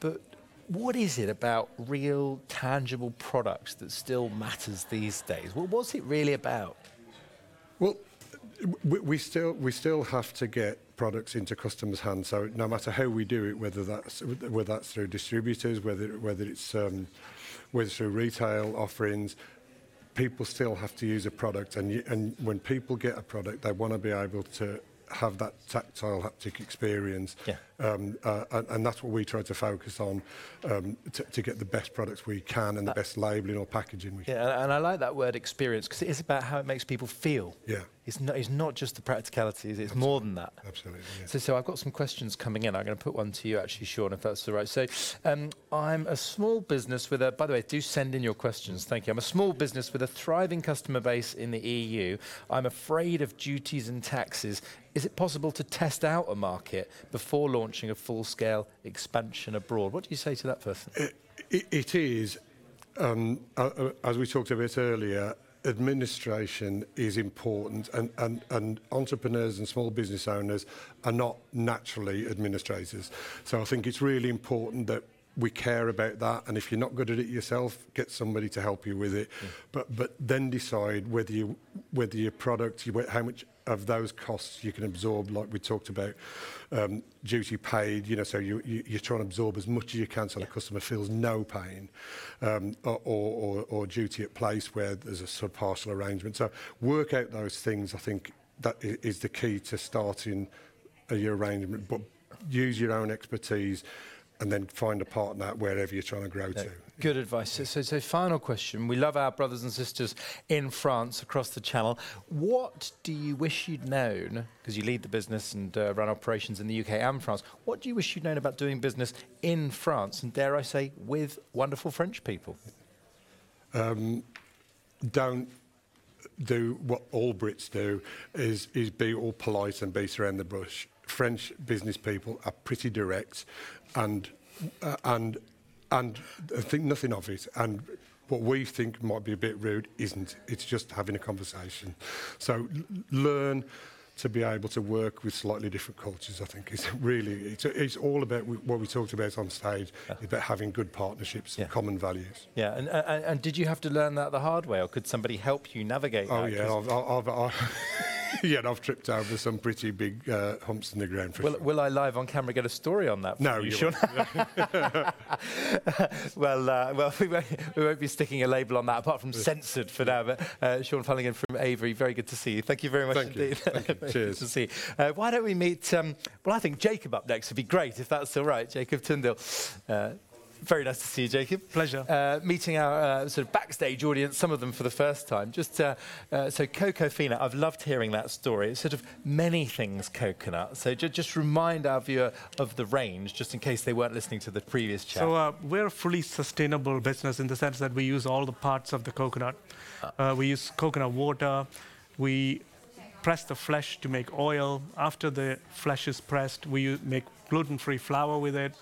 but what is it about real, tangible products that still matters these days? What, what's it really about? Well, we, we still we still have to get products into customers' hands. So no matter how we do it, whether that's whether that's through distributors, whether whether it's um, whether through retail offerings, people still have to use a product. And you, and when people get a product, they want to be able to have that tactile haptic experience. Yeah. Um, uh, and, and, that's what we try to focus on um, to, to, get the best products we can and the best labelling or packaging we can. Yeah, and I like that word experience because it is about how it makes people feel. Yeah. It's not, it's not just the practicalities, it's Absolutely. more than that. Absolutely. Yeah. So, so I've got some questions coming in. I'm going to put one to you, actually, Sean, if that's all right. So, um, I'm a small business with a, by the way, do send in your questions. Thank you. I'm a small business with a thriving customer base in the EU. I'm afraid of duties and taxes. Is it possible to test out a market before launching? Launching a full-scale expansion abroad. What do you say to that person? it, is, um, as we talked a bit earlier, administration is important and, and, and entrepreneurs and small business owners are not naturally administrators. So I think it's really important that we care about that and if you're not good at it yourself get somebody to help you with it but but then decide whether you whether your product you how much of those costs you can absorb, like we talked about, um, duty paid, you know, so you, you, you're trying to absorb as much as you can so yeah. the customer feels no pain, um, or, or, or duty at place where there's a sort of partial arrangement. So work out those things, I think that is the key to starting a your arrangement, but use your own expertise and then find a partner wherever you're trying to grow yeah. to. Good advice. So, so, final question. We love our brothers and sisters in France across the channel. What do you wish you'd known, because you lead the business and uh, run operations in the UK and France, what do you wish you'd known about doing business in France and, dare I say, with wonderful French people? Um, don't do what all Brits do, is, is be all polite and beat around the bush. French business people are pretty direct and, uh, and and I think nothing of it. And what we think might be a bit rude isn't. It's just having a conversation. So learn to be able to work with slightly different cultures, I think, is really, it's, it's all about what we talked about on stage, yeah. about having good partnerships yeah. and common values. Yeah, and, and, and, did you have to learn that the hard way, or could somebody help you navigate oh, that? yeah, I've, I've, I've yeah, I've tripped over some pretty big uh, humps in the ground. will, sure. will I live on camera get a story on that? No, you, Sean. well, uh, well, we won't, we won't, be sticking a label on that, apart from censored for now. But uh, Sean Flanagan from Avery, very good to see you. Thank you very much Thank indeed. Cheers. to see you. Uh, why don't we meet? Um, well, I think Jacob up next would be great if that's all right. Jacob Thundil. Uh, very nice to see you, Jacob. Pleasure. Uh, meeting our uh, sort of backstage audience, some of them for the first time. Just uh, uh so Cocofina, I've loved hearing that story. It's sort of many things coconut. So ju just remind our viewer of the range, just in case they weren't listening to the previous chat. So uh, we're a fully sustainable business in the sense that we use all the parts of the coconut. Uh. we use coconut water. We press the flesh to make oil. After the flesh is pressed, we make gluten-free flour with it.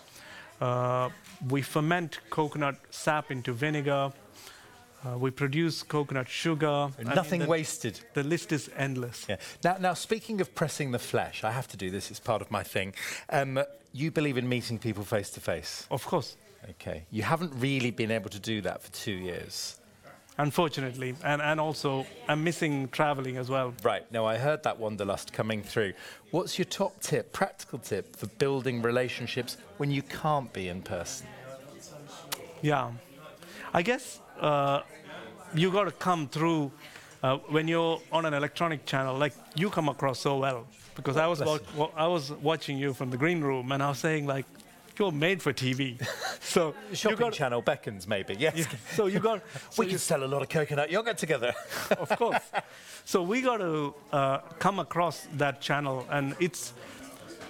Uh, we ferment coconut sap into vinegar. Uh, we produce coconut sugar. Nothing the, wasted. The list is endless. Yeah. Now, now, speaking of pressing the flesh, I have to do this. It's part of my thing. Um, you believe in meeting people face to face. Of course. Okay. You haven't really been able to do that for two years unfortunately. And, and also, I'm missing traveling as well. Right. Now, I heard that wanderlust coming through. What's your top tip, practical tip, for building relationships when you can't be in person? Yeah. I guess uh, you got to come through uh, when you're on an electronic channel. Like, you come across so well. Because I was, I was watching you from the green room, and I was saying, like, you're made for TV. so shopping got, channel beckons maybe. Yes. Yeah, so you got. So we can sell a lot of coconut yogurt together. of course. So we got to uh, come across that channel, and it's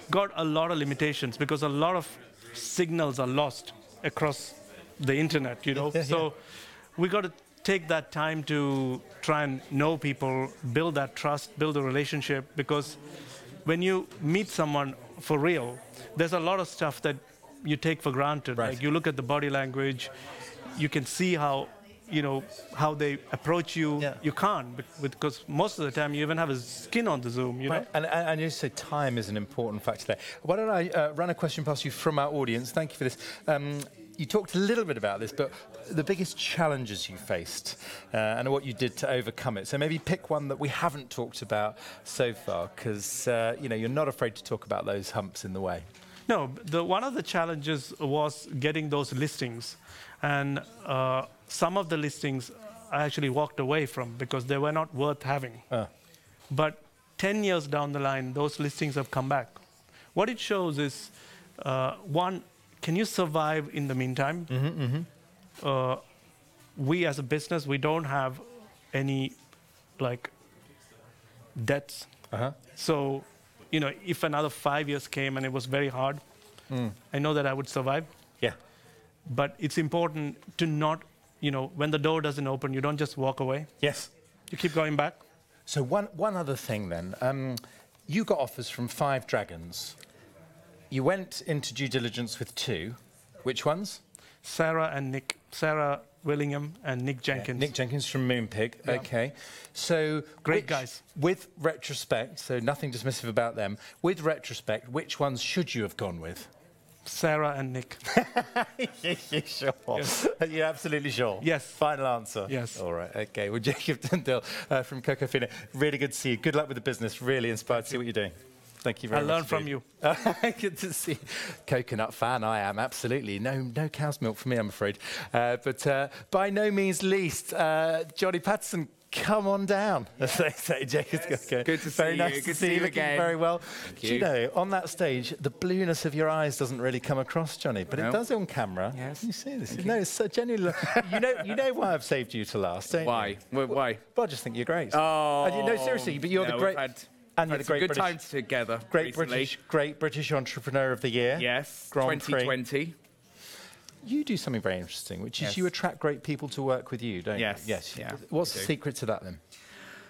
got a lot of limitations because a lot of signals are lost across the internet. You know. Yeah, so we got to take that time to try and know people, build that trust, build a relationship because when you meet someone for real, there's a lot of stuff that you take for granted. Right. Like you look at the body language, you can see how you know how they approach you. Yeah. You can't because most of the time you even have a skin on the Zoom. You right. know. And, and, you say time is an important factor there. Why don't I uh, run a question past you from our audience? Thank you for this. Um, you talked a little bit about this, but the biggest challenges you faced uh, and what you did to overcome it. So maybe pick one that we haven't talked about so far, because uh, you know you're not afraid to talk about those humps in the way. No, the, one of the challenges was getting those listings. And uh, some of the listings I actually walked away from because they were not worth having. Uh. But 10 years down the line, those listings have come back. What it shows is uh, one, can you survive in the meantime? Mm-hmm, mm-hmm. Uh, we as a business, we don't have any like debts. Uh-huh. So you know, if another five years came and it was very hard, mm. I know that I would survive. Yeah. But it's important to not, you know, when the door doesn't open, you don't just walk away. Yes. You keep going back. So one one other thing then, um, you got offers from five dragons. You went into due diligence with two. Which ones? Sarah and Nick. Sarah Willingham and Nick Jenkins. Yeah, Nick Jenkins from Moonpig. Yeah. Okay. So great which, guys. With retrospect, so nothing dismissive about them. With retrospect, which ones should you have gone with? Sarah and Nick. you sure? Yes. Are you absolutely sure? Yes. Final answer? Yes. All right. Okay. Well, Jacob Thundil uh, from Cocofina, really good to see you. Good luck with the business. Really inspired to see what you're doing. Thank you very I much. I learned from you. Good to see. Coconut fan, I am absolutely. No, no cow's milk for me, I'm afraid. Uh, but uh, by no means least, uh, Johnny Paterson come on down, as they say, Jacob. Yes. Okay. Good to very see nice you. Good to see you again. Very well. Thank Do you. know, on that stage, the blueness of your eyes doesn't really come across, Johnny, but it does on camera. Yes. You see this? Thank no, it's so genuinely. you know, you know why I've saved you to last, don't why? you? Why? Why? Well, I just think you're great. Oh. And you, no, seriously, but you're no, the great. And you're the great good British, time together. Great recently. British, great British Entrepreneur of the Year. Yes, Grand 2020. Prix. You do something very interesting, which yes. is you attract great people to work with you, don't yes. you? Yes. Yeah, What's the secret to that then?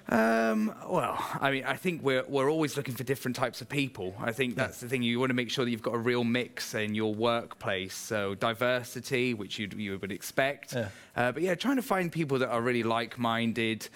Um, well, I mean, I think we're, we're always looking for different types of people. I think that's yeah. the thing. You want to make sure that you've got a real mix in your workplace. So diversity, which you you would expect. Yeah. Uh, but yeah, trying to find people that are really like-minded.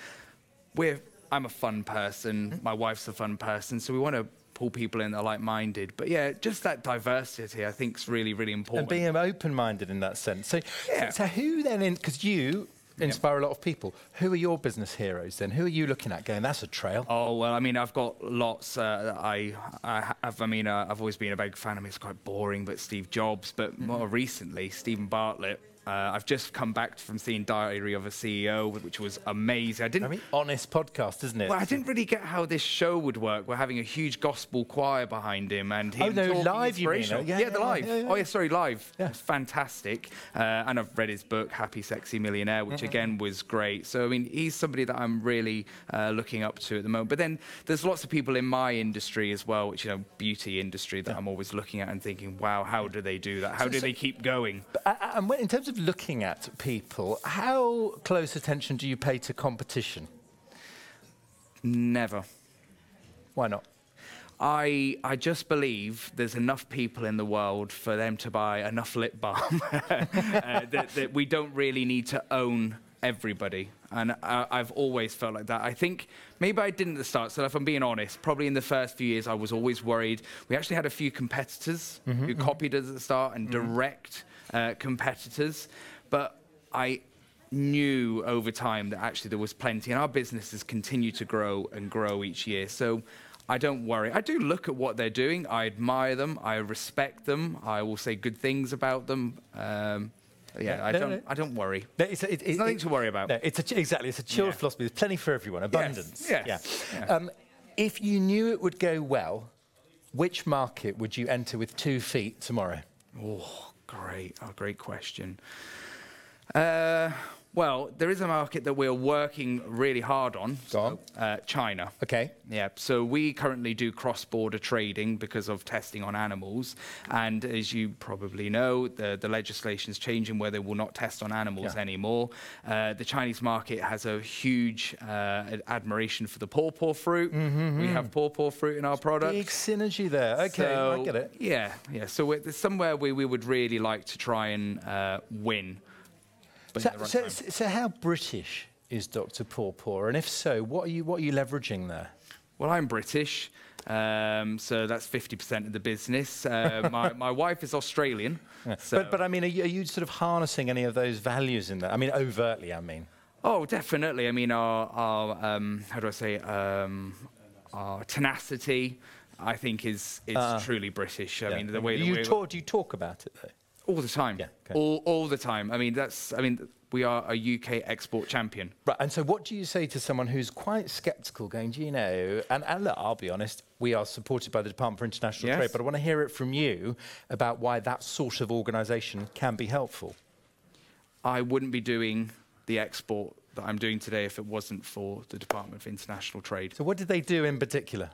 We're I'm a fun person. Mm-hmm. My wife's a fun person, so we want to pull people in that are like-minded. But yeah, just that diversity, I think, is really, really important. And being open-minded in that sense. So, yeah. so, who then? Because you inspire a lot of people. Who are your business heroes then? Who are you looking at going, that's a trail? Oh, well, I mean, I've got lots. Uh, I, I have, I mean, uh, I've always been a big fan. I mean, it's quite boring, but Steve Jobs, but mm-hmm. more recently, Steven Bartlett uh, I've just come back from seeing Diary of a CEO, which was amazing. I didn't. Very honest podcast, isn't it? Well, I didn't really get how this show would work. We're having a huge gospel choir behind him, and him oh no, live you mean? Yeah, yeah, yeah, the live. Yeah, oh yeah, sorry, live. Yeah. It's fantastic. Uh, and I've read his book, Happy Sexy Millionaire, which mm-hmm. again was great. So I mean, he's somebody that I'm really uh, looking up to at the moment. But then there's lots of people in my industry as well, which you know, beauty industry that I'm always looking at and thinking, wow, how do they do that? How so, do so, they keep going? But, uh, and when, in terms of looking at people, how close attention do you pay to competition? Never. Why not? I, I just believe there's enough people in the world for them to buy enough lip balm uh, that, that, we don't really need to own everybody. And uh, I've always felt like that. I think maybe I didn't at the start. So if I'm being honest, probably in the first few years, I was always worried. We actually had a few competitors mm-hmm, who mm-hmm. copied us at the start and mm-hmm. direct uh, competitors. But I knew over time that actually there was plenty, and our businesses continue to grow and grow each year. So I don't worry. I do look at what they're doing. I admire them. I respect them. I will say good things about them. Um, yeah, I don't. I don't worry. No, it's, a, it, it's nothing it, to worry about. No, it's a, exactly. It's a chilled yeah. philosophy. There's plenty for everyone. Abundance. Yes. yes. Yeah. yeah. Um, if you knew it would go well, which market would you enter with two feet tomorrow? Oh, great. Oh, great question. Uh, well, there is a market that we're working really hard on. Go on. uh, China. Okay. Yeah. So we currently do cross-border trading because of testing on animals, and as you probably know, the the legislation is changing where they will not test on animals yeah. anymore. Uh, the Chinese market has a huge uh, admiration for the pawpaw fruit. Mm-hmm. We have pawpaw fruit in our products. Big synergy there. Okay, so, I get it. Yeah, yeah. So it's somewhere where we would really like to try and uh, So, so, so, how British is Dr. Pawpaw? And if so, what are you, what are you leveraging there? Well, I'm British. Um, so that's 50% of the business. Uh, my, my, wife is Australian. Yeah. So but, but I mean, are you, are you, sort of harnessing any of those values in that? I mean, overtly, I mean. Oh, definitely. I mean, our, our um, how do I say, um, our tenacity, I think, is, is uh, truly British. I yeah. mean, the way you talk, do you talk about it though? All the time. Yeah. Okay. All, all the time. I mean, that's. I mean, we are a UK export champion. Right. And so, what do you say to someone who's quite sceptical, going, do you know? And, and look, I'll be honest. We are supported by the Department for International yes. Trade, but I want to hear it from you about why that sort of organisation can be helpful. I wouldn't be doing the export that I'm doing today if it wasn't for the Department for International Trade. So, what did they do in particular?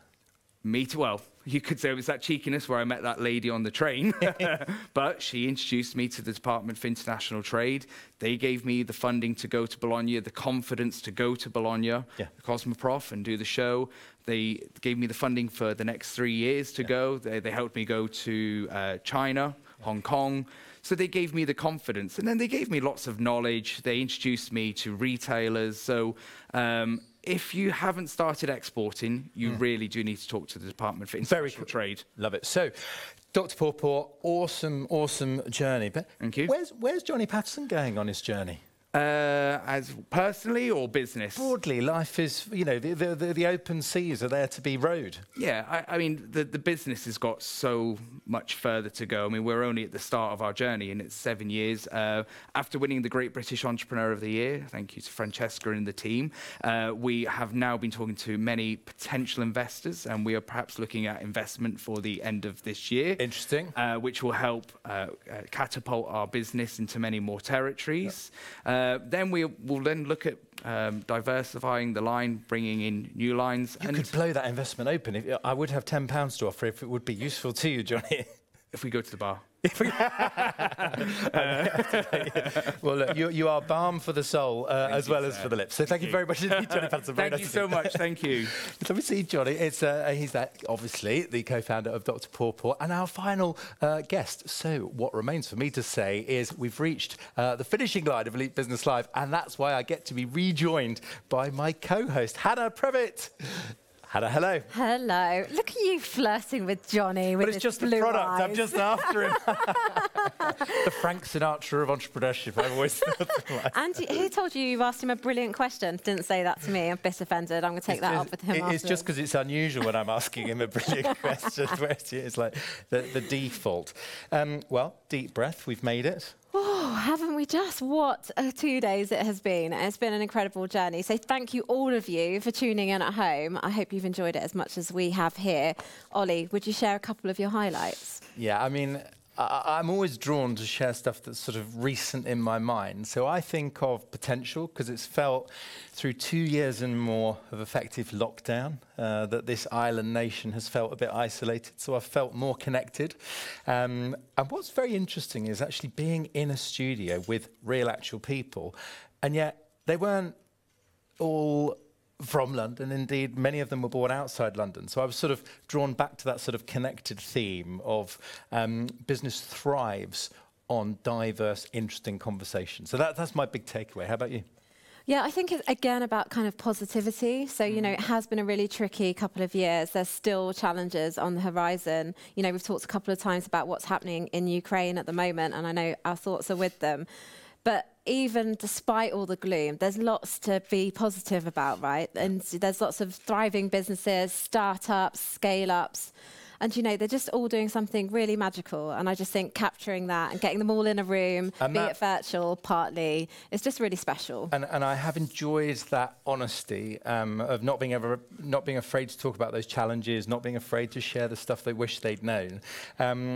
Meet, well, you could say it was that cheekiness where I met that lady on the train, but she introduced me to the Department for International Trade. They gave me the funding to go to Bologna, the confidence to go to Bologna, yeah. Cosmoprof, and do the show. They gave me the funding for the next three years to yeah. go. They, they, helped me go to uh, China, Hong Kong. So they gave me the confidence. And then they gave me lots of knowledge. They introduced me to retailers. So um, if you haven't started exporting, you mm. really do need to talk to the Department for International. Trade. Love it. So, Dr. Pawpaw, awesome, awesome journey. But Thank you. Where's, where's Johnny Paterson going on his journey? Uh, as personally or business? Broadly, life is, you know, the, the, the open seas are there to be rowed. Yeah, I, I, mean, the, the business has got so much further to go. I mean, we're only at the start of our journey, and it's seven years. Uh, after winning the Great British Entrepreneur of the Year, thank you to Francesca and the team, uh, we have now been talking to many potential investors, and we are perhaps looking at investment for the end of this year. Interesting. Uh, which will help uh, uh, catapult our business into many more territories. Yep uh, then we will then look at um, diversifying the line, bringing in new lines. You could blow that investment open. If, I would have £10 to offer if it would be useful to you, Johnny. if we go to the bar. well, look, you, you are balm for the soul uh, as well as for the lips. So thank, thank you very much Johnny Paterson. Thank you so much. Thank you. so we see Johnny. It's uh, he's that obviously the co-founder of Dr. Pawpaw and our final uh, guest. So what remains for me to say is we've reached uh, the finishing line of Elite Business Live, and that's why I get to be rejoined by my co-host Hannah Prevett. Hannah, hello. Hello. Look at you flirting with Johnny. With but it's just the product. Eyes. I'm just after him. the Frank Sinatra of entrepreneurship. I've always thought. And who told you you've asked him a brilliant question? Didn't say that to me. I'm a bit offended. I'm going to take it's that just, up with him. It's just because it's unusual when I'm asking him a brilliant question. it's like the, the default. Um, well, deep breath. We've made it. Oh, haven't we just? What a two days it has been. It's been an incredible journey. So thank you all of you for tuning in at home. I hope you've enjoyed it as much as we have here. Ollie, would you share a couple of your highlights? Yeah, I mean, I, am always drawn to share stuff that's sort of recent in my mind. So I think of potential because it's felt through two years and more of effective lockdown uh, that this island nation has felt a bit isolated. So I've felt more connected. Um, and what's very interesting is actually being in a studio with real actual people, and yet they weren't all from London. Indeed, many of them were born outside London. So I was sort of drawn back to that sort of connected theme of um, business thrives on diverse, interesting conversations. So that, that's my big takeaway. How about you? Yeah, I think it's again about kind of positivity. So, you know, it has been a really tricky couple of years. There's still challenges on the horizon. You know, we've talked a couple of times about what's happening in Ukraine at the moment, and I know our thoughts are with them. But even despite all the gloom, there's lots to be positive about, right? And there's lots of thriving businesses, startups, scale ups. And you know, they're just all doing something really magical. And I just think capturing that and getting them all in a room, and be it virtual, partly, it's just really special. And, and I have enjoyed that honesty um, of not being ever, not being afraid to talk about those challenges, not being afraid to share the stuff they wish they'd known. Um,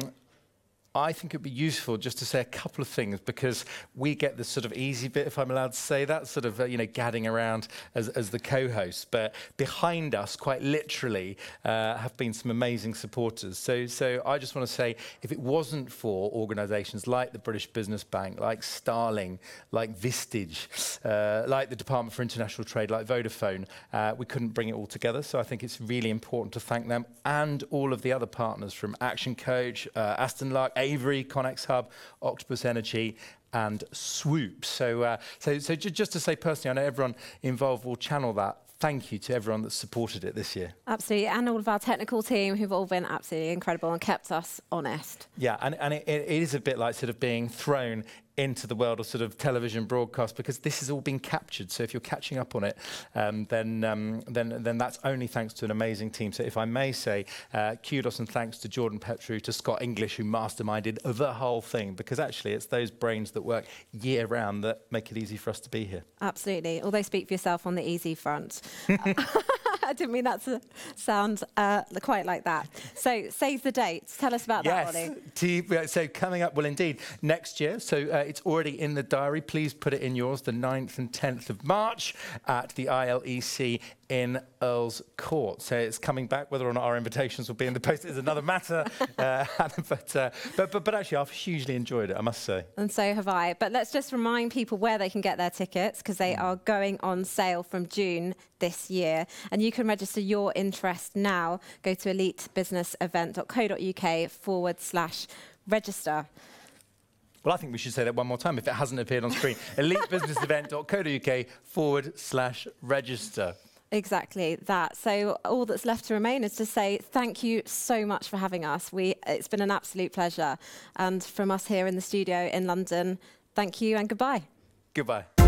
I think it'd be useful just to say a couple of things because we get the sort of easy bit, if I'm allowed to say that, sort of, uh, you know, gadding around as, as the co-host. But behind us, quite literally, uh, have been some amazing supporters. So, so I just want to say, if it wasn't for organisations like the British Business Bank, like Starling, like Vistage, uh, like the Department for International Trade, like Vodafone, uh, we couldn't bring it all together. So I think it's really important to thank them and all of the other partners from Action Coach, uh, Aston Lark, Avery, Connex Hub, Octopus Energy, and Swoop. So, uh, so, so just to say personally, I know everyone involved will channel that thank you to everyone that supported it this year. Absolutely, and all of our technical team who've all been absolutely incredible and kept us honest. Yeah, and, and it, it is a bit like sort of being thrown into the world of sort of television broadcast because this has all been captured. So if you're catching up on it, um, then, um, then, then that's only thanks to an amazing team. So if I may say, uh, kudos and thanks to Jordan Petru, to Scott English, who masterminded the whole thing, because actually it's those brains that work year round that make it easy for us to be here. Absolutely. Although speak for yourself on the easy front. I didn't mean that to sound uh, quite like that. So, save the dates. Tell us about yes. that, Ollie. So, coming up, well, indeed, next year. So, uh, it's already in the diary. Please put it in yours, the 9th and 10th of March at the ILEC in Earl's Court. So it's coming back. Whether or not our invitations will be in the post is another matter. uh, but, uh, but, but, but actually, I've hugely enjoyed it, I must say. And so have I. But let's just remind people where they can get their tickets because they mm. are going on sale from June this year. And you can register your interest now. Go to elitebusinessevent.co.uk forward slash register. Well, I think we should say that one more time if it hasn't appeared on screen. elitebusinessevent.co.uk forward slash register. Exactly that. So all that's left to remain is to say thank you so much for having us. We, it's been an absolute pleasure. And from us here in the studio in London, thank you and goodbye. Goodbye.